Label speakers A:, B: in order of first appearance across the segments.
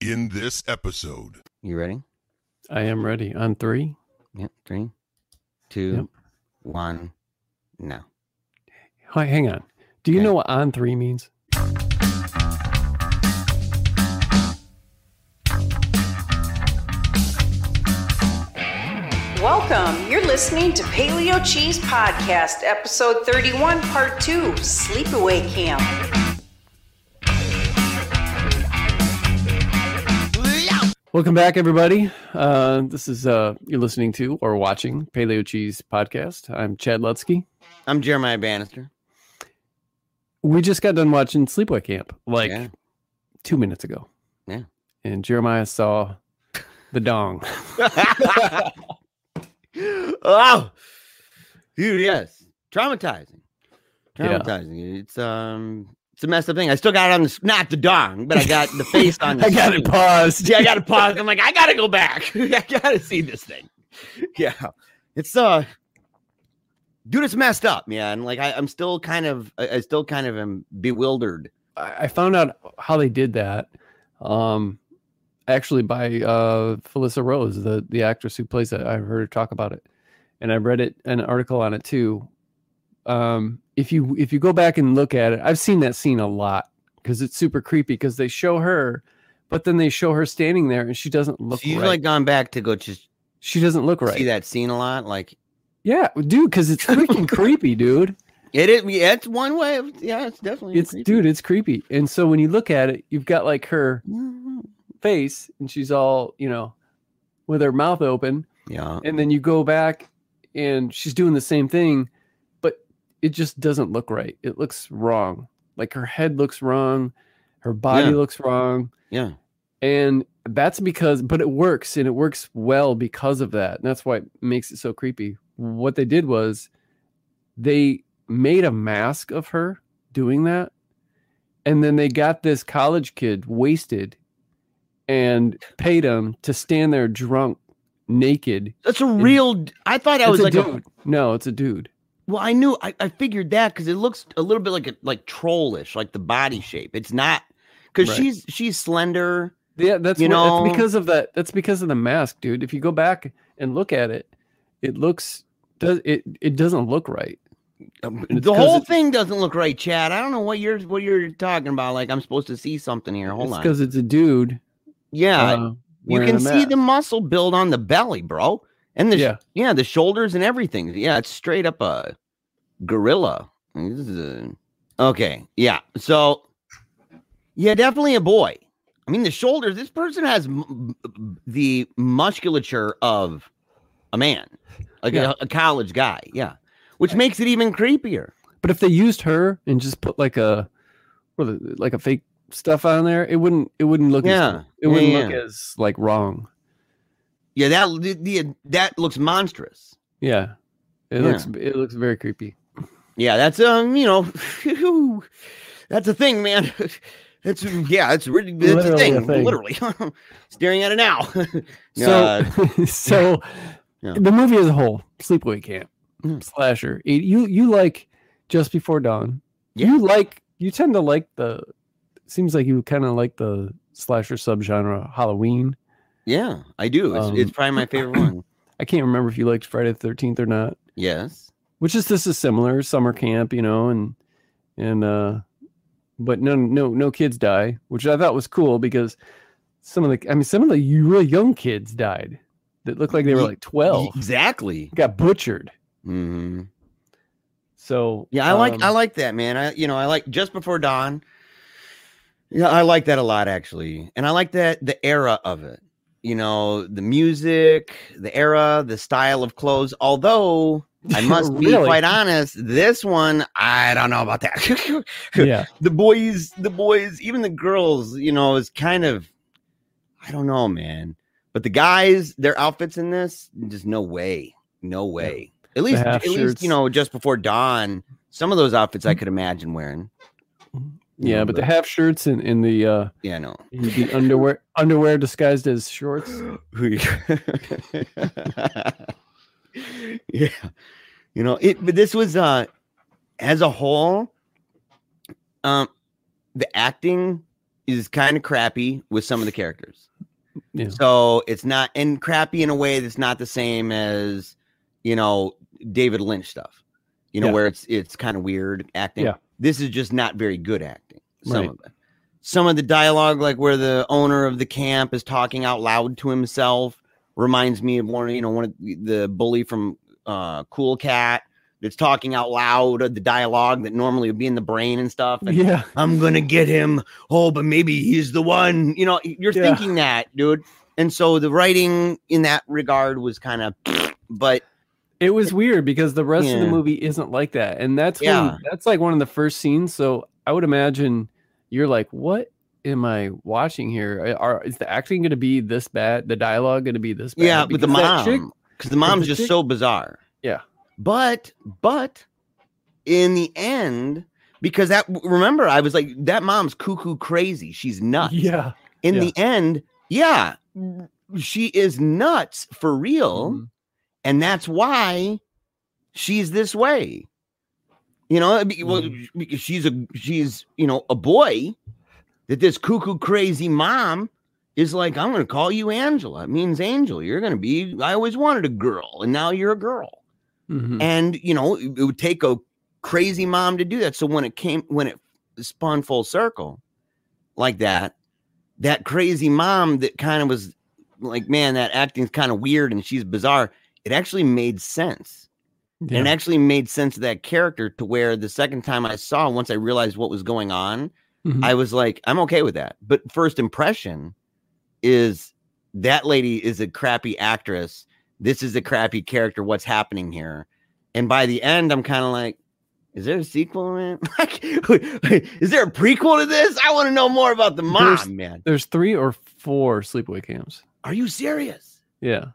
A: In this episode,
B: You ready?
C: I am ready. On three.
B: Yep. Three, two, one. No.
C: Hi, hang on. Do you
B: Okay.
C: know what on three means?
D: Welcome. You're listening to Paleo Cheeze Podcast, episode 31, part 2 Sleepaway Camp.
C: Welcome back, everybody. Uh, this is uh, you're listening to or watching Paleo Cheeze Podcast. I'm Chad Lutsky.
B: I'm Jeremiah Bannister.
C: We just got done watching Sleepaway Camp like
B: Yeah.
C: two minutes ago.
B: Yeah.
C: And Jeremiah saw the dong.
B: oh, dude, yes, traumatizing,
C: Yeah.
B: traumatizing. It's um, it's a messed up thing. I still got it on the not the dong, but I got the face on. The
C: I got it paused.
B: Yeah, I got to pause. I'm like, I gotta go back. I gotta see this thing. Yeah, it's uh, dude, it's messed up, man. Like I, I'm still kind of, I, I still kind of am bewildered.
C: I I found out how they did that. Um, actually by uh Felissa Rose, the the actress who plays it. I heard her talk about it, and I read it an article on it too. Um, if you if you go back and look at it, I've seen that scene a lot because it's super creepy because they show her, but then they show her standing there and she doesn't look
B: So you've
C: right.
B: like gone back to go just
C: she doesn't look right.
B: see that scene a lot. Like
C: Yeah, dude, because it's freaking creepy, dude.
B: it is. Yeah, it's one way. Of, yeah, it's definitely.
C: It's
B: creepy.
C: dude, it's creepy. And so when you look at it, you've got like her face and she's all, you know, with her mouth open.
B: Yeah.
C: And then you go back and she's doing the same thing, it just doesn't look right. It looks wrong. Like her head looks wrong, her body
B: Yeah.
C: looks wrong.
B: Yeah.
C: And that's because, but it works and it works well because of that. And that's why it makes it so creepy. What they did was they made a mask of her doing that. And then they got this college kid wasted and paid him to stand there drunk, naked.
B: That's a real. I thought I was
C: a
B: like
C: dude.
B: a.
C: no, it's a dude.
B: Well, I knew. I, I figured that because it looks a little bit like a like trollish, like the body shape. It's not because
C: Right.
B: she's she's slender.
C: Yeah, that's
B: You
C: what,
B: know-
C: that's because of that. That's because of the mask, dude. If you go back and look at it, it looks does it it doesn't look right. It's
B: The whole thing doesn't look right, Chad. I don't know what you're what you're talking about. Like I'm supposed to see something here. Hold
C: it's
B: on.
C: because it's a dude.
B: Yeah,
C: uh,
B: you can see the muscle build on the belly, bro, and the yeah.
C: Yeah,
B: yeah the shoulders and everything. Yeah, it's straight up a gorilla. A okay. Yeah, so yeah, definitely a boy. I mean, the shoulders. This person has m- m- the musculature of a man, like
C: Yeah.
B: a, a college guy. Yeah, which makes it even creepier.
C: but if they used her and just put like a what is it, like a fake stuff on there, it wouldn't it wouldn't look
B: Yeah,
C: as, it wouldn't look
B: yeah.
C: as like wrong.
B: Yeah, that the, that looks monstrous.
C: Yeah, it
B: Yeah.
C: looks it looks very creepy.
B: Yeah, that's um, you know, that's a thing, man. That's yeah, it's really that's
C: Literally a
B: thing,
C: thing.
B: Literally, staring at it now.
C: So
B: Uh,
C: so
B: Yeah.
C: the movie as a whole, Sleepaway Camp,
B: Mm.
C: slasher. it- You you like Just Before Dawn.
B: Yeah.
C: You like you tend to like the. Seems like you kind of like the slasher subgenre Halloween.
B: Yeah, I do. It's, it's
C: Um,
B: probably my favorite one.
C: I can't remember if you liked Friday the Thirteenth or not.
B: Yes.
C: Which is this is similar summer camp, you know, and and uh, but no no no kids die, which I thought was cool because some of the I mean some of the really young kids died that looked like they were like twelve.
B: Exactly.
C: got butchered.
B: hmm
C: So
B: Yeah, I like I
C: um,
B: like that, man. I you know I like just before dawn. Yeah, I like that a lot actually, and I like that the era of it. You know, the music, the era, the style of clothes. Although I must be quite honest, this one I don't know about that.
C: yeah,
B: the boys, the boys, even the girls, you know, is kind of I don't know, man. But the guys, their outfits in this, just no way, no way. At least, at least, you know, just before dawn, some of those outfits I mm-hmm. could imagine wearing.
C: Yeah,
B: know,
C: but the half shirts and in the uh
B: yeah, no.
C: the underwear underwear disguised as shorts.
B: yeah, you know it. But this was uh, as a whole, um, the acting is kind of crappy with some of the characters.
C: Yeah.
B: So it's not and crappy in a way that's not the same as you know David Lynch stuff. You know
C: Yeah.
B: where it's it's kind of weird acting.
C: Yeah.
B: This is just not very good acting. Some
C: Right.
B: of it. Some of the dialogue, like where the owner of the camp is talking out loud to himself, reminds me of one. You know, one of the- bully from uh, Cool Cat that's talking out loud of the dialogue that normally would be in the brain and stuff. And
C: Yeah.
B: I'm gonna get him. Oh, but maybe he's the one. You know, you're
C: Yeah.
B: thinking that, dude. And so the writing in that regard was kind of, but
C: It was weird because the rest of the movie isn't like that. And that's
B: Yeah.
C: when, that's like one of the first scenes. So I would imagine you're like, what am I watching here? Are is the acting going to be this bad? The dialogue going to be this bad?
B: yeah, but the
C: Because that chick-
B: mom, because the mom's
C: the
B: just
C: chick-
B: so bizarre.
C: Yeah.
B: But but in the end, because that remember, I was like, that mom's cuckoo crazy. She's nuts.
C: yeah.
B: In
C: yeah.
B: the end, yeah, she is nuts for real.
C: Mhm.
B: And that's why she's this way. You know, well,
C: Mhm.
B: because she's a she's you know a boy that this cuckoo crazy mom is like, I'm gonna call you Angela. It means angel. You're gonna be. I always wanted a girl, and now you're a girl.
C: Mhm.
B: And you know, it, it would take a crazy mom to do that. So when it came, when it spun full circle like that, that crazy mom that kind of was like, man, that acting's kind of weird and she's bizarre. It actually made sense.
C: Yeah.
B: And it actually made sense of that character to where the second time I saw, once I realized what was going on,
C: Mhm.
B: I was like, I'm okay with that. But first impression is that lady is a crappy actress. This is a crappy character. What's happening here? And by the end, I'm kind of like, is there a sequel, man? Like, is there a prequel to this? I want to know more about the mom,
C: There's-
B: man.
C: There's three or four sleepaway camps.
B: Are you serious?
C: Yeah.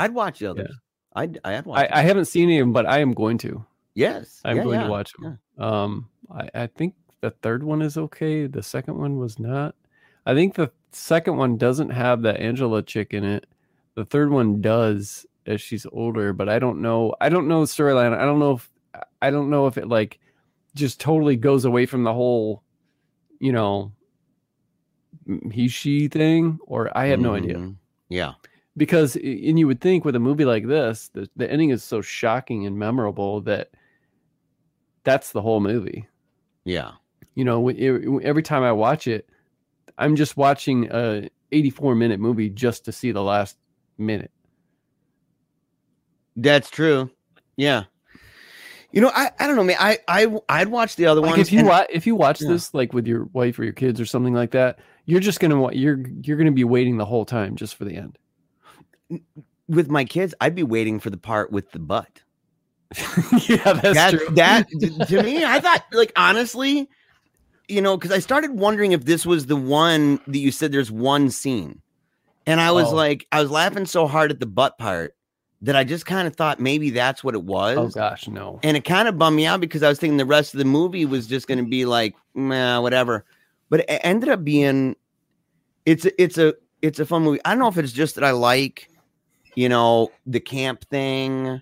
B: I'd watch the others. I'd I'd watch.
C: I,
B: them.
C: I haven't seen any of them, but I am going to.
B: yes,
C: I'm
B: Yeah,
C: going
B: yeah,
C: to watch them. Um, I, I think the third one is okay. The second one was not. I think the second one doesn't have that Angela chick in it. The third one does as she's older, but I don't know. I don't know the storyline. I don't know if I don't know if it like just totally goes away from the whole, you know, he she thing, or I have no idea
B: Mhm. Yeah,
C: because and you would think with a movie like this the, the ending is so shocking and memorable that that's the whole movie
B: yeah.
C: you know every time i watch it i'm just watching a 84 minute movie just to see the last minute
B: That's true. Yeah. You know, I, I don't know, man. I I I'd watch the other
C: like
B: ones.
C: if you
B: and-
C: wa- if you watch
B: Yeah.
C: this like with your wife or your kids or something like that you're just gonna you're you're gonna be waiting the whole time just for the end
B: with my kids, I'd be waiting for the part with the butt.
C: yeah that's
B: that
C: true
B: that to me, I thought like honestly, you know, because I started wondering if this was the one that you said there's one scene, and I was
C: Oh.
B: like, I was laughing so hard at the butt part that I just kind of thought maybe that's what it oh, was.
C: oh gosh no
B: And it kind of bummed me out because I was thinking the rest of the movie was just going to be like, nah, whatever. But it ended up being, it's a, it's a it's a fun movie. I don't know if it's just that I like, you know, the camp thing.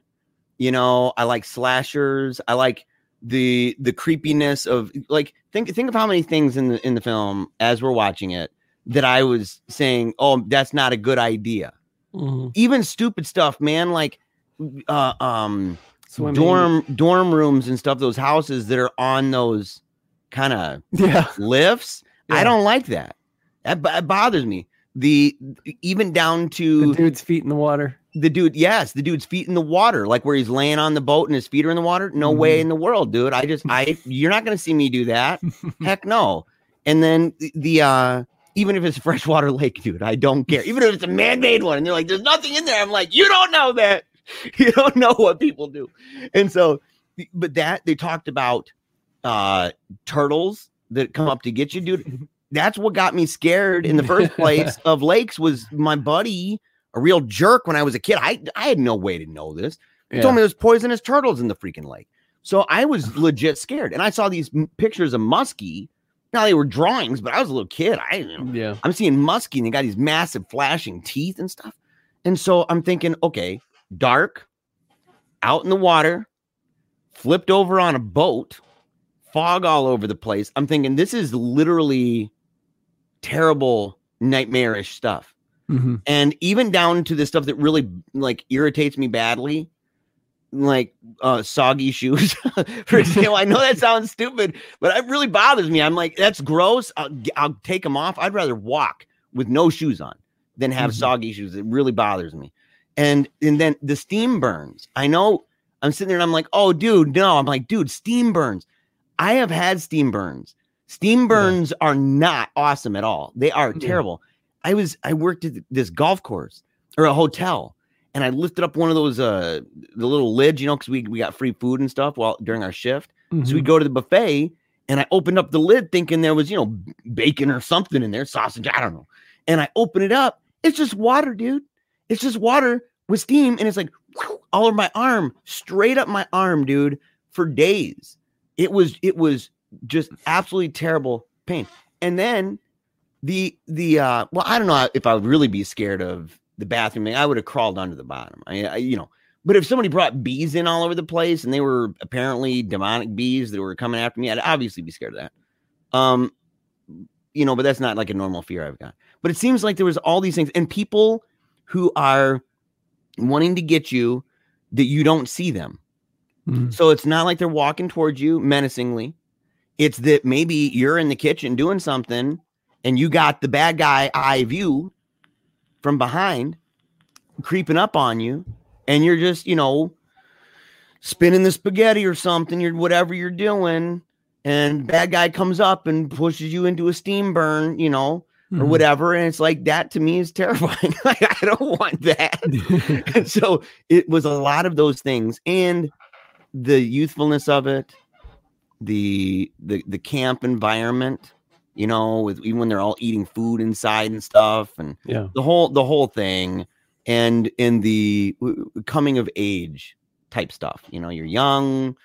B: You know, I like slashers. I like the the creepiness of like think think of how many things in the in the film as we're watching it that I was saying, oh, that's not a good idea.
C: Mhm.
B: Even stupid stuff, man. Like, uh, um
C: Swimming.
B: dorm dorm rooms and stuff those houses that are on those kind of
C: yeah
B: lifts i don't like that that b- bothers me the even down to the
C: dude's feet in the water.
B: The dude yes the dude's feet in the water like where he's laying on the boat and his feet are in the water. No way
C: Mhm.
B: in the world dude. I just i you're not gonna see me do that. Heck no. And then the, the uh even if it's a freshwater lake dude i don't care. Even if it's a man-made one and they're like there's nothing in there. I'm like you don't know that. You don't know what people do. And so but that they talked about uh turtles that come up to get you dude that's what got me scared in the first place of lakes was my buddy a real jerk when i was a kid i i had no way to know this he
C: yeah.
B: told me there's poisonous turtles in the freaking lake. So I was legit scared. And I saw these m- pictures of muskie. Now they were drawings, but I was a little kid. I you know,
C: yeah
B: I'm seeing muskie and they got these massive flashing teeth and stuff. And so I'm thinking, okay, dark, out in the water, flipped over on a boat, fog all over the place. I'm thinking this is literally terrible nightmarish stuff.
C: Mhm.
B: and even down to the stuff that really like irritates me badly like uh soggy shoes. For example i know that sounds stupid but it really bothers me. I'm like that's gross. I'll, I'll take them off. I'd rather walk with no shoes on than have
C: Mhm.
B: soggy shoes. It really bothers me. And and then the steam burns. I know i'm sitting there and i'm like oh dude no. I'm like dude steam burns. I have had steam burns steam burns are not awesome at all they are
C: Yeah.
B: terrible i was i worked at this golf course or a hotel and I lifted up one of those uh the little lids, you know, because we, we got free food and stuff while during our shift. So
C: Mhm.
B: we go to the buffet and I opened up the lid thinking there was, you know, bacon or something in there, sausage, I don't know. And I open it up. It's just water, dude. It's just water with steam. And it's like whew, all over my arm, straight up my arm, dude, for days. It was, it was just absolutely terrible pain. And then the the uh well, I don't know if I would really be scared of the bathroom thing. I would have crawled under the bottom. I, I you know, but if somebody brought bees in all over the place and they were apparently demonic bees that were coming after me, I'd obviously be scared of that. Um, you know, but that's not like a normal fear I've got. But it seems like there was all these things and people who are wanting to get you that you don't see them.
C: Mhm.
B: So it's not like they're walking towards you menacingly. It's that maybe you're in the kitchen doing something and you got the bad guy eye view from behind creeping up on you and you're just, you know, spinning the spaghetti or something, you're whatever you're doing and bad guy comes up and pushes you into a steam burn, you know, or
C: Mhm.
B: whatever and it's like that to me is terrifying. like I don't want that. So it was a lot of those things and the youthfulness of it the the the camp environment you know with even when they're all eating food inside and stuff and
C: yeah.
B: the whole the whole thing. And in the coming of age type stuff you know you're young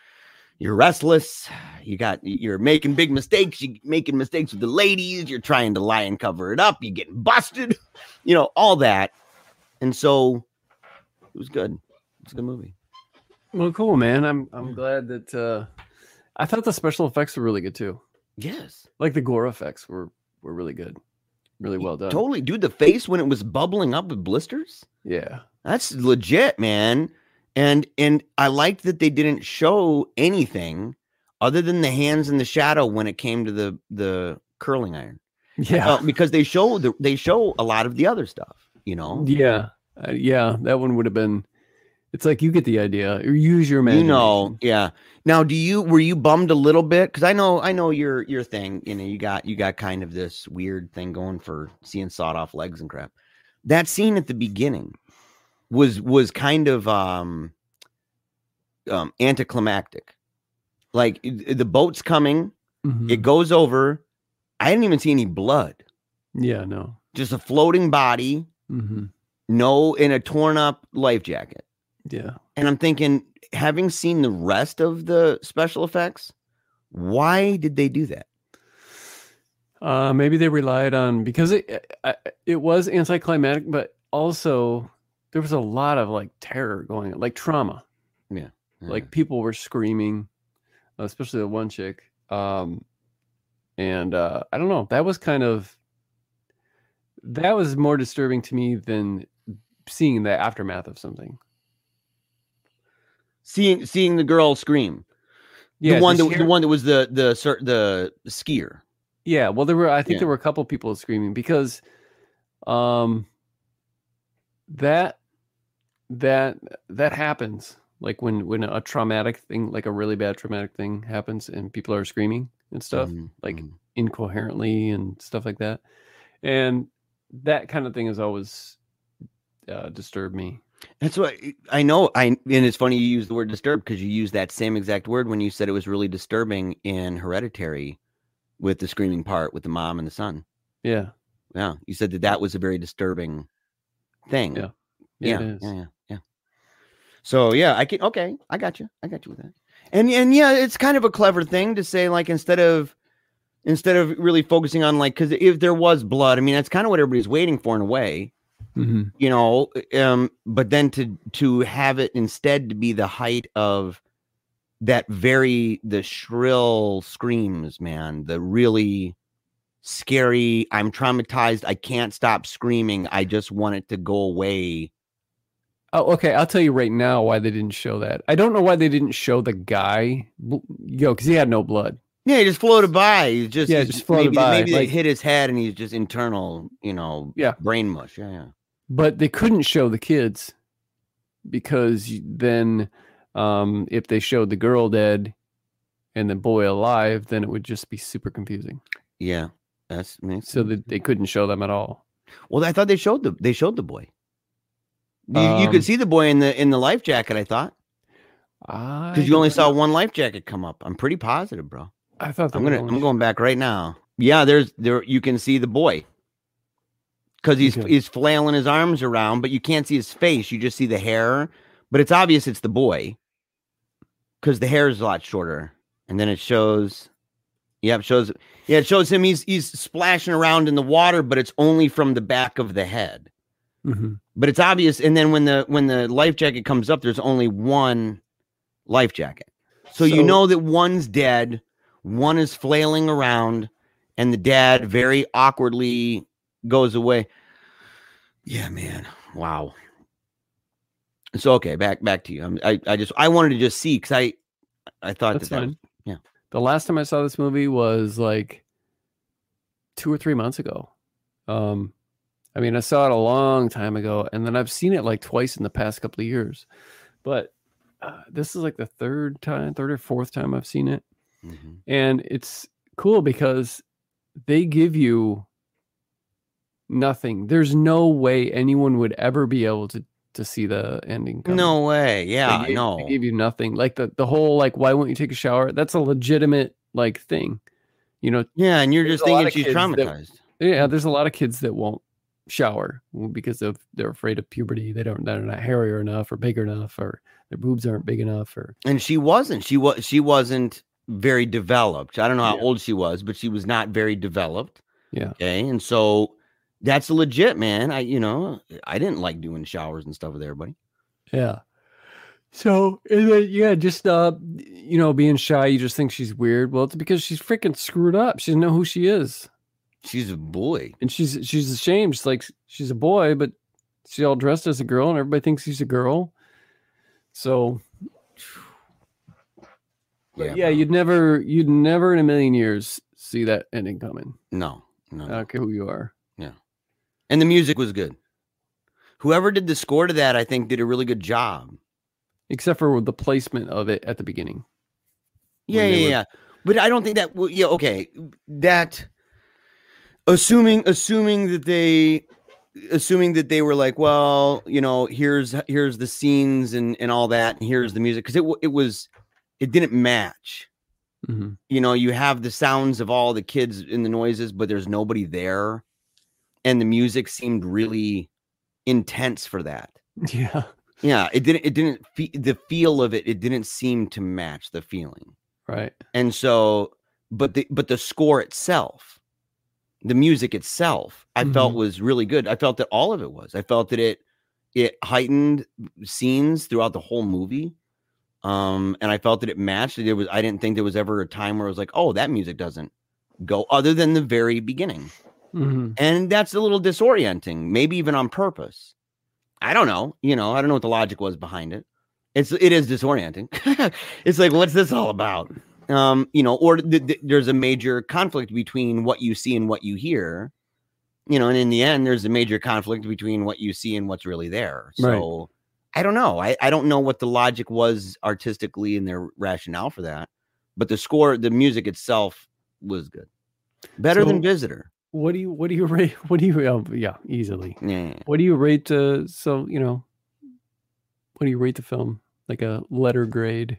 B: you're restless you got you're making big mistakes you're making mistakes with the ladies you're trying to lie and cover it up you're getting busted you know all that. And so it was good. It's a good movie.
C: Well, cool, man. I'm I'm glad that uh I thought the special effects were really good too.
B: yes
C: Like the gore effects were were really good. Really well done.
B: totally dude the face when it was bubbling up with blisters
C: Yeah.
B: That's legit, man. And and I liked that they didn't show anything other than the hands in the shadow when it came to the the curling iron.
C: Yeah.
B: Uh, because they show the they show a lot of the other stuff, you know.
C: Yeah. Uh, yeah, that one would have been it's like you get the idea. Use your imagination.
B: You know, yeah. Now, do you were you bummed a little bit? Because I know I know your your thing. You know, you got you got kind of this weird thing going for seeing sawed off legs and crap. That scene at the beginning was was kind of um um anticlimactic. Like the boat's coming,
C: Mhm.
B: it goes over. I didn't even see any blood.
C: Yeah, no.
B: Just a floating body,
C: Mm-hmm.
B: no in a torn up life jacket.
C: Yeah.
B: And I'm thinking, having seen the rest of the special effects, why did they do that?
C: Uh, maybe they relied on because it I, it was anticlimactic, but also there was a lot of like terror going on, like trauma. Yeah. Like people were screaming, especially the one chick. Um, and uh, I don't know. That was kind of that was more disturbing to me than seeing the aftermath of something.
B: Seeing seeing the girl scream,
C: Yeah,
B: the one that the one that was the the the skier.
C: Yeah, well, there were. I think
B: Yeah.
C: there were a couple people screaming because, um, that that that happens like when when a traumatic thing, like a really bad traumatic thing, happens and people are screaming and stuff
B: Mhm,
C: like
B: mhm.
C: incoherently and stuff like that, and that kind of thing has always uh, disturbed me.
B: That's what I know. I and it's funny you use the word disturbed because you use that same exact word when you said it was really disturbing in Hereditary, with the screaming part with the mom and the son.
C: Yeah,
B: Yeah, you said that that was a very disturbing thing.
C: Yeah.
B: yeah,
C: yeah,
B: yeah, yeah, yeah. So yeah, I can. Okay, I got you. I got you with that. And and yeah, it's kind of a clever thing to say. Like instead of instead of really focusing on like because if there was blood, I mean that's kind of what everybody's waiting for in a way.
C: Mhm.
B: You know, um, but then to to have it instead to be the height of that very the shrill screams, man, the really scary. I'm traumatized. I can't stop screaming. I just want it to go away.
C: Oh, okay. I'll tell you right now why they didn't show that. I don't know why they didn't show the guy, yo, because he had no blood.
B: Yeah, he just floated by. He's just
C: Yeah, just floated
B: maybe,
C: by,
B: Maybe they
C: like-
B: hit his head and he's just internal, you know,
C: Yeah.
B: brain mush. Yeah, yeah.
C: But they couldn't show the kids because then, um, if they showed the girl dead and the boy alive, then it would just be super confusing.
B: Yeah. That's
C: So that they couldn't show them at all.
B: Well, I thought they showed the they showed the boy. You, you
C: Um,
B: could see the boy in the in the life jacket. I thought because you only saw one life jacket come up. I'm pretty positive, bro.
C: I thought
B: I'm gonna I'm going back right now. Yeah, there's there you can see the boy because he's
C: Okay.
B: he's flailing his arms around, but you can't see his face. You just see the hair, but it's obvious it's the boy because the hair is a lot shorter. And then it shows, yeah, it shows, yeah, it shows him. He's he's splashing around in the water, but it's only from the back of the head.
C: Mhm.
B: But it's obvious. And then when the when the life jacket comes up, there's only one life jacket. So, you know that one's dead, one is flailing around, and the dad very awkwardly goes away. Yeah, man. Wow. So okay, back back to you. I'm, I I just I wanted to just see because I I thought
C: That's
B: that, that
C: fine.
B: was- yeah.
C: The last time I saw this movie was like two or three months ago. Um, I mean, I saw it a long time ago, and then I've seen it like twice in the past couple of years. But uh, this is like the third time, third or fourth time I've seen it,
B: Mhm.
C: and it's cool because they give you nothing. There's no way anyone would ever be able to to see the ending. coming.
B: no way. Yeah,
C: they gave,
B: no.
C: they gave you nothing. Like the the whole like, why won't you take a shower? That's a legitimate like thing. You know,
B: yeah, and you're just thinking she's
C: kids that-
B: traumatized.
C: yeah, there's a lot of kids that won't shower because of they're afraid of puberty. They don't they're not hairier enough or big enough or their boobs aren't big enough or
B: and she wasn't she was she wasn't very developed i don't know how
C: Yeah.
B: old she was but she was not very developed
C: yeah.
B: okay and so that's legit man i you know i didn't like doing showers and stuff with everybody
C: Yeah. So then, yeah, just uh you know, being shy, you just think she's weird. Well, it's because she's freaking screwed up. She doesn't know who she is.
B: she's a boy
C: And she's she's ashamed. She's like she's a boy, but she's all dressed as a girl and everybody thinks she's a girl. So But yeah, you'd never, you'd never in a million years see that ending coming.
B: no no,
C: I don't care who you are.
B: Yeah, and the music was good whoever did the score to that i think did a really good job
C: Except for the placement of it at the beginning.
B: Yeah, yeah,
C: were-
B: yeah. But I don't think that. w- Yeah, okay. That assuming assuming that they assuming that they were like, well, you know, here's here's the scenes and and all that, and here's the music because it it was it didn't match.
C: Mhm.
B: You know, you have the sounds of all the kids in the noises, but there's nobody there, and the music seemed really intense for that.
C: Yeah.
B: Yeah, it didn't. It didn't. Fe- the feel of it. It didn't seem to match the feeling.
C: Right.
B: and so but the but the score itself the music itself i felt
C: Mhm.
B: was really good i felt that all of it was i felt that it it heightened scenes throughout the whole movie um and i felt that it matched. It was i didn't think there was ever a time where it was like oh that music doesn't go other than the very beginning.
C: Mhm.
B: and that's a little disorienting maybe even on purpose. I don't know you know i don't know what the logic was behind it. It's it is disorienting. It's like what's this all about? Um you know or th- th- there's a major conflict between what you see and what you hear you know and in the end there's a major conflict between what you see and what's really there. So i don't know I, I don't know what the logic was artistically in their rationale for that but the score the music itself was good better than visitor
C: What do you, what do you rate? What do you, oh, yeah, easily.
B: yeah.
C: What do you rate, uh, so, you know, what do you rate the film? Like a letter grade?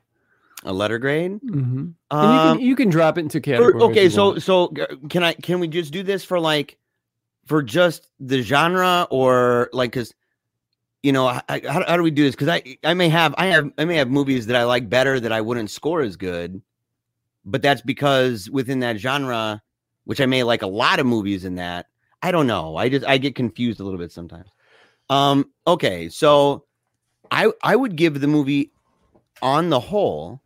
B: a letter grade
C: Mm-hmm.
B: um,
C: you can, you can drop it into
B: or-
C: categories.
B: okay so so can i can we just do this for like for just the genre or like because you know I, I- how, how do we do this because i i may have i have i may have movies that i like better that i wouldn't score as good but that's because within that genre which i may like a lot of movies in that i don't know i just i get confused a little bit sometimes um okay so i i would give the movie on the whole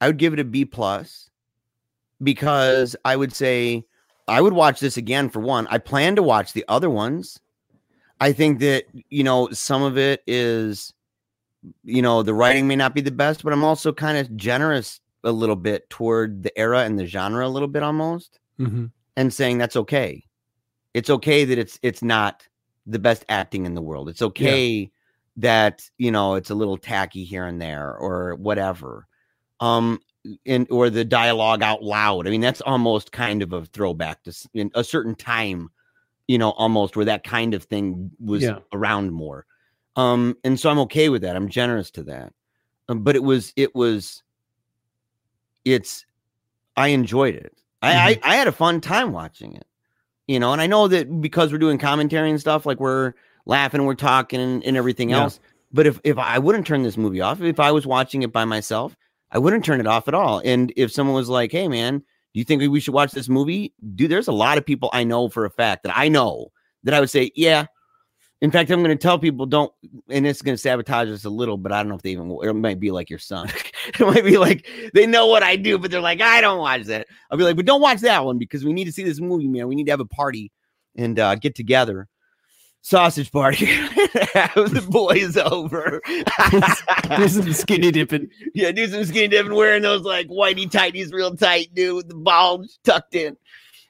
B: i would give it a b plus because I would say I would watch this again for one. I plan to watch the other ones. I think that you know some of it is, you know, the writing may not be the best, but I'm also kind of generous a little bit toward the era and the genre a little bit almost,
C: hmm
B: and saying that's okay. It's okay that it's it's not the best acting in the world. It's okay that you know it's a little tacky here and there or whatever. Um, and or the dialogue out loud. I mean, that's almost kind of a throwback to a certain time, you know, almost where that kind of thing was
C: Yeah.
B: around more. Um, and so I'm okay with that. I'm generous to that. Um, but it was, it was, it's, I enjoyed it. I, I, I had a fun time watching it, you know, and I know that because we're doing commentary and stuff, like we're laughing, we're talking and, and everything
C: Yeah.
B: else. But if, if I wouldn't turn this movie off, if I was watching it by myself, I wouldn't turn it off at all. And if someone was like, "Hey, man, do you think we should watch this movie?" Dude, there's a lot of people I know for a fact that I know that I would say, "Yeah." In fact, I'm going to tell people don't, and it's going to sabotage us a little, but I don't know if they even. It might be like your son. it might be like they know what I do, but they're like, "I don't watch that." I'll be like, "But don't watch that one because we need to see this movie, man. We need to have a party and uh, get together." Sausage party. have the boys over.
C: This is skinny dipping.
B: Yeah, do some skinny dipping, wearing those like whitey tighties real tight, dude, with the bulge tucked in,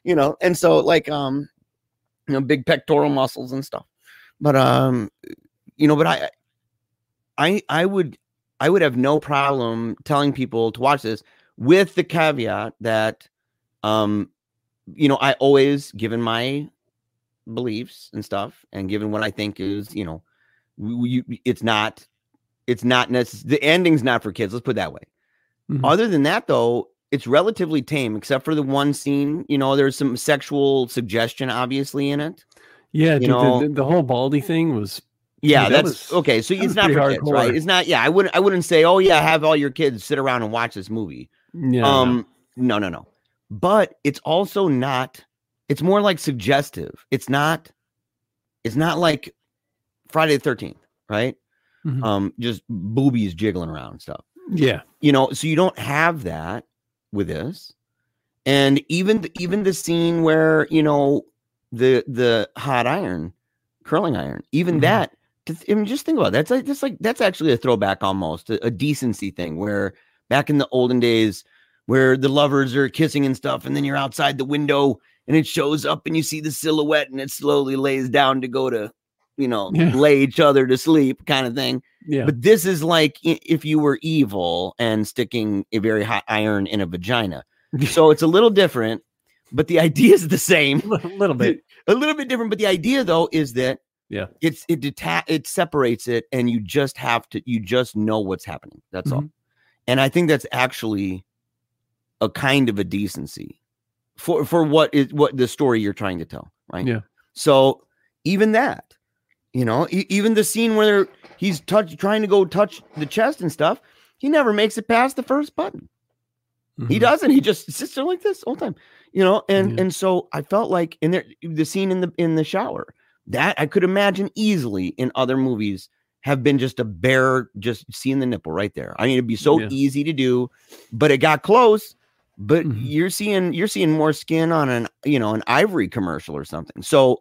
B: you know. And so like um, you know, big pectoral muscles and stuff. But um, you know, but I, I, I would, I would have no problem telling people to watch this with the caveat that, um, you know, I always given my beliefs and stuff, and given what I think is, you know, you, it's not it's not necessary. The ending's not for kids. Let's put it that way.
C: Mhm.
B: Other than that, though, it's relatively tame, except for the one scene. You know, there's some sexual suggestion, obviously, in it.
C: Yeah,
B: You
C: dude,
B: know-
C: the, the, whole baldy thing was
B: Yeah,
C: Dude, that
B: that's
C: was-
B: okay. So it's not for
C: pretty
B: kids, right? It's not. Yeah, I wouldn't. I wouldn't say, oh yeah, have all your kids sit around and watch this movie.
C: yeah.
B: Um, no, no, no. But it's also not. It's more like suggestive. It's not. It's not like Friday the Thirteenth, right?
C: Mhm.
B: Um, just boobies jiggling around and stuff.
C: yeah.
B: you know so you don't have that with this and even the, even the scene where you know the the hot iron curling iron even
C: Mhm.
B: that I mean, just think about it. that's like that's like that's actually a throwback almost a, a decency thing where back in the olden days where the lovers are kissing and stuff and then you're outside the window and it shows up and you see the silhouette and it slowly lays down to go to you know
C: Yeah.
B: lay each other to sleep kind of thing
C: Yeah.
B: but this is like if you were evil and sticking a very hot iron in a vagina. So it's a little different, but the idea is the same.
C: a little bit.
B: A little bit different, but the idea though is that
C: Yeah.
B: it's it deta- it separates it and you just have to you just know what's happening. That's all.
C: Mhm.
B: And I think that's actually a kind of a decency for for what is what the story you're trying to tell, right?
C: Yeah.
B: So even that, you know, e- even the scene where he's touch trying to go touch the chest and stuff, he never makes it past the first button. He
C: Mhm.
B: doesn't. He just sits there like this all the time, you know. And
C: Yeah.
B: and so I felt like in there the scene in the in the shower that I could imagine easily in other movies have been just a bare just seeing the nipple right there. I mean, it'd be so
C: Yeah.
B: easy to do, but it got close. But
C: Mhm.
B: you're seeing you're seeing more skin on an you know an ivory commercial or something. So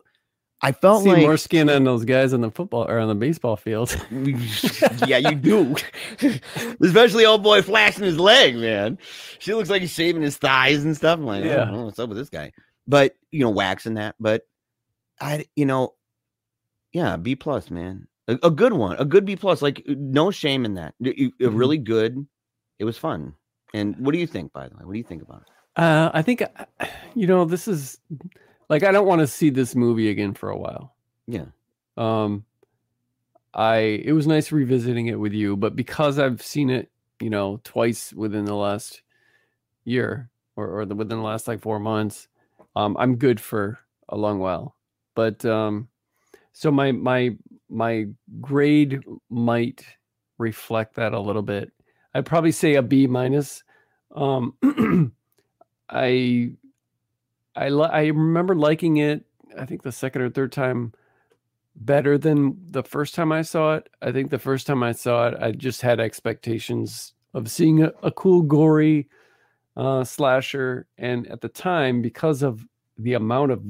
B: I felt
C: See
B: like
C: more skin on those guys on the football or on the baseball field.
B: yeah, you do. Especially old boy flashing his leg, man. She looks like he's shaving his thighs and stuff. I'm like, yeah,
C: Yeah.
B: what's up with this guy? But you know, waxing that. But I, you know, yeah, B plus, man, a, a good one, a good B plus. Like no shame in that. Y-
C: Mhm.
B: Really good. It was fun. And what do you think, by the way? What do you think about it?
C: Uh, I think, uh, you know, this is like I don't want to see this movie again for a while.
B: Yeah,
C: Um, I it was nice revisiting it with you, but because I've seen it, you know, twice within the last year or or the, within the last like four months, um, I'm good for a long while. But um, so my my my grade might reflect that a little bit. I'd probably say a B minus. Um, I I I remember liking it. I think the second or third time better than the first time I saw it. I think the first time I saw it, I just had expectations of seeing a, a cool, gory uh, slasher, and at the time, because of the amount of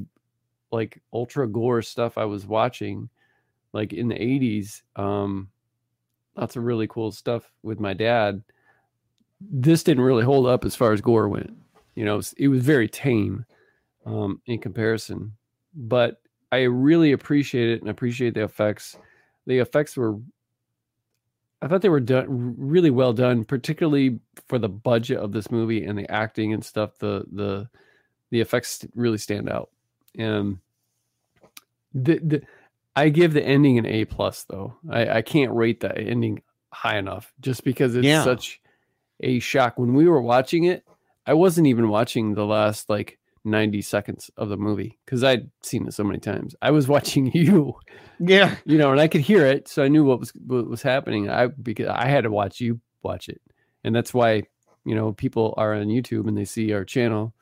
C: like ultra gore stuff I was watching, like in the 80s, um, lots of really cool stuff with my dad. This didn't really hold up as far as gore went. You know, it was, it was very tame um, in comparison, but I really appreciate it and appreciate the effects. The effects were, I thought they were done really well done, particularly for the budget of this movie and the acting and stuff. The the the effects really stand out. And the the I give the ending an A plus though. I, I can't rate that ending high enough just because it's
B: Yeah.
C: such a shock. When we were watching it, I wasn't even watching the last like 90 seconds of the movie because I'd seen it so many times. I was watching you,
B: Yeah.
C: you know, and I could hear it, so I knew what was what was happening. I because I had to watch you watch it, and that's why you know people are on YouTube and they see our channel.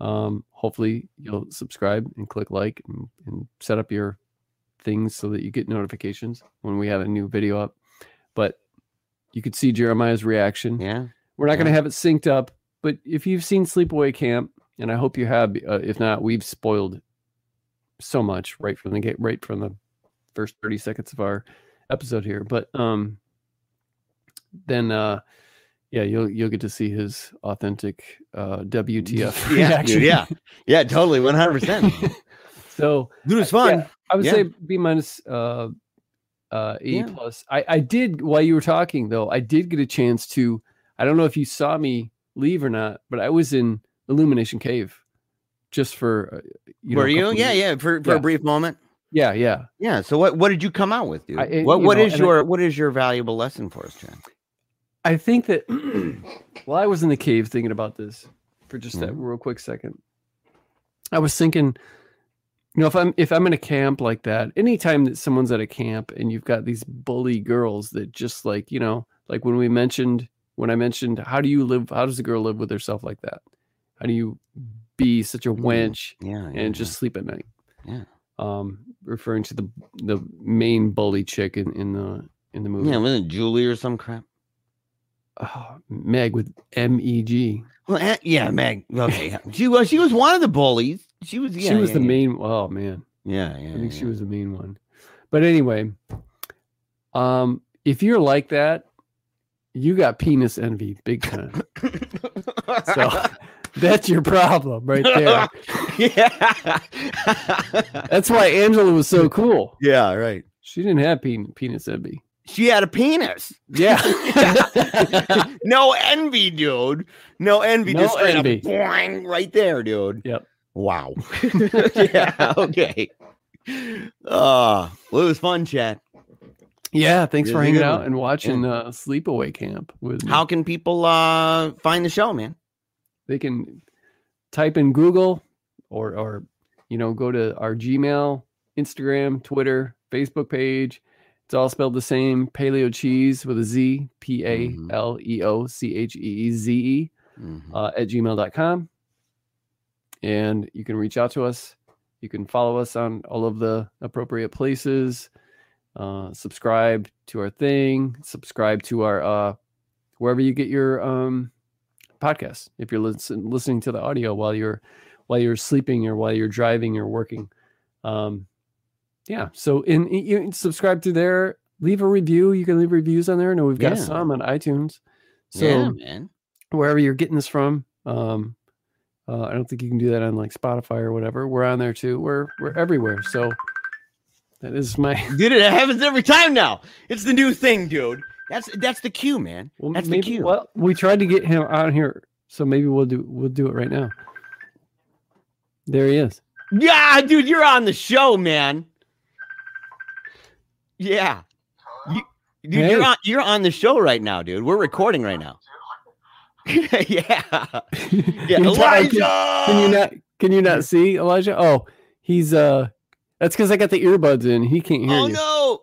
C: Um, hopefully, you'll subscribe and click like and, and set up your things so that you get notifications when we have a new video up. But you could see Jeremiah's reaction.
B: Yeah.
C: We're not going to have it synced up, but if you've seen Sleepaway Camp, and I hope you have, uh, if not, we've spoiled so much right from the get, right from the first thirty seconds of our episode here. But um, then uh, yeah, you'll you'll get to see his authentic uh, WTF
B: Yeah,
C: reaction.
B: dude, yeah. Yeah, totally. 100%.
C: so
B: Dude, it's fun.
C: yeah, I would
B: Yeah.
C: say B minus uh uh A
B: Yeah.
C: plus. I I did while you were talking though, I did get a chance to I don't know if you saw me leave or not, but I was in Illumination Cave just for uh, you
B: Were
C: a
B: you? Yeah, yeah. For, for
C: Yeah.
B: a brief moment.
C: Yeah, yeah.
B: Yeah. So what what did you come out with, dude?
C: I- it-
B: what
C: you
B: what
C: know,
B: is
C: and I-
B: your what is your valuable lesson for us, Chad?
C: I think that while I was in the cave thinking about this for just that
B: Mhm.
C: real quick second, I was thinking, you know, if I'm if I'm in a camp like that, anytime that someone's at a camp and you've got these bully girls that just like, you know, like when we mentioned when I mentioned how do you live how does a girl live with herself like that? How do you be such a
B: Mm.
C: wench
B: Yeah. yeah,
C: and just sleep at night?
B: Yeah.
C: Um referring to the the main bully chick in, in the in the movie.
B: yeah. wasn't it Julie or some crap?
C: Oh, Meg with M E G.
B: Well, eh, yeah, Meg. Okay, she was she was one of the bullies. She was. Yeah,
C: she was
B: yeah,
C: the
B: yeah.
C: main. Oh man,
B: Yeah, yeah.
C: I think she was the main one. But anyway, um, if you're like that, you got penis envy big time. So that's your problem right there.
B: yeah.
C: That's why Angela was so cool.
B: yeah, right.
C: She didn't have pen- penis envy.
B: She had a penis.
C: Yeah.
B: no envy, dude. No envy.
C: No
B: just straight up
C: envy.
B: boing, right there, dude.
C: Yep.
B: Wow. yeah. Okay. Uh, well, it was fun, Chad.
C: yeah. Thanks for hanging out and watching uh, Sleepaway Camp with me.
B: How can people uh find the show, man?
C: they can type in Google or or you know go to our Gmail, Instagram, Twitter, Facebook page. It's all spelled the same. Paleo cheese with a Z, P A L E O C H E E Z E
B: Mhm.
C: uh, at gmail.com. And you can reach out to us. You can follow us on all of the appropriate places. Uh, subscribe to our thing. Subscribe to our uh, wherever you get your um, podcasts. If you're listen, listening to the audio while you're while you're sleeping or while you're driving or working, um, yeah. So in, in- you subscribe to there. Leave a review. You can leave reviews on there. Know we've got
B: Yeah.
C: some on iTunes. So
B: yeah, man.
C: wherever you're getting this from. Um, uh, I don't think you can do that on like Spotify or whatever. We're on there too. We're we're everywhere. So that is my.
B: Dude, it happens every time now. It's the new thing, dude. That's that's the cue, man.
C: Well,
B: that's
C: maybe,
B: the cue.
C: Well, we tried to get him on here, so maybe we'll do we'll do it right now. There he is.
B: Yeah, dude, you're on the show, man. Yeah. You, dude,
C: Hey.
B: you're on you're on the show right now, dude. We're recording right now. yeah. Yeah.
C: Can-
B: Elijah.
C: Can you not? Can you not see Elijah? Oh, he's uh. That's because I got the earbuds in. He can't hear me.
B: Oh
C: you.
B: no.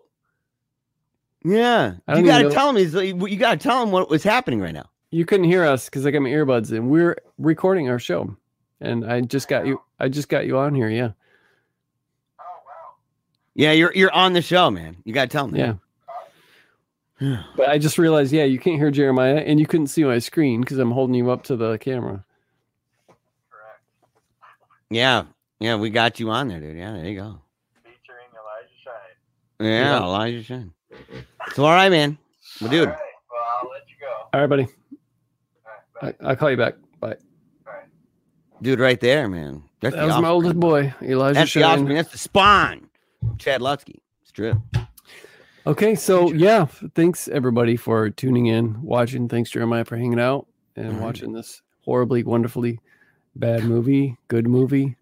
B: Yeah. You gotta tell him he's you gotta tell him what was happening right now.
C: You couldn't hear us because I got my earbuds in. We're recording our show, and I just got you. I just got you on here. Yeah. Oh wow.
B: Yeah, you're you're on the show, man. You gotta tell him.
C: Yeah.
B: Yeah.
C: But I just realized, yeah, you can't hear Jeremiah, and you couldn't see my screen because I'm holding you up to the camera. Correct.
B: Yeah. Yeah, we got you on there, dude. Yeah, there you go.
E: featuring Elijah Shine.
B: Yeah,
C: Yeah.
B: Elijah Shine. So all right, man. Well, dude.
E: All right, well, I'll let you go.
C: All right, buddy.
E: All right, bye.
C: I, I'll call you back. Bye.
E: All right.
B: Dude, right there, man. That's
C: That
B: the
C: was my oldest boy, Elijah
B: That's the
C: Shine.
B: offspring. That's the spawn. Chad Lutsky. It's true.
C: Okay, so yeah, thanks everybody for tuning in, watching. Thanks Jeremiah for hanging out and
B: Alright.
C: watching this horribly, wonderfully bad movie, good movie.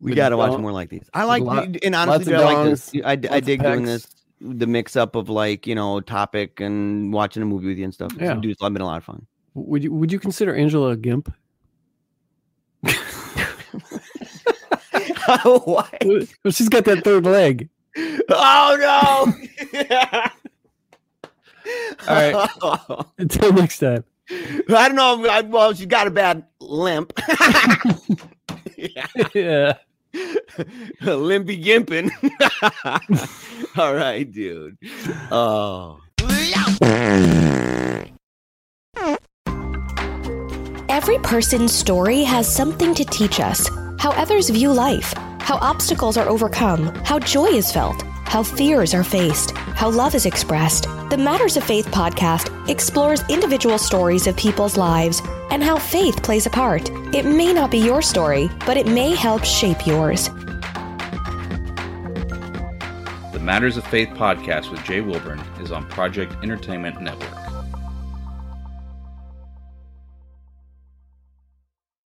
B: We got to watch more like these. I like,
C: lot-
B: and honestly, I like this. I, I dig doing this. The mix up of like you know topic and watching a movie with you and stuff.
C: Yeah.
B: dude, it's been a lot of fun.
C: Would you would you consider Angela a gimp?
B: what?
C: Well, she's got that third leg.
B: Oh no!
C: All right. Until next time.
B: I don't know. I, well, she's got a bad limp. yeah.
C: yeah.
B: Limpy gimping. All right, dude. Oh.
F: Every person's story has something to teach us how others view life, how obstacles are overcome, how joy is felt, how fears are faced, how love is expressed. The Matters of Faith podcast explores individual stories of people's lives and how faith plays a part. It may not be your story, but it may help shape yours.
G: The Matters of Faith podcast with Jay Wilburn is on Project Entertainment Network.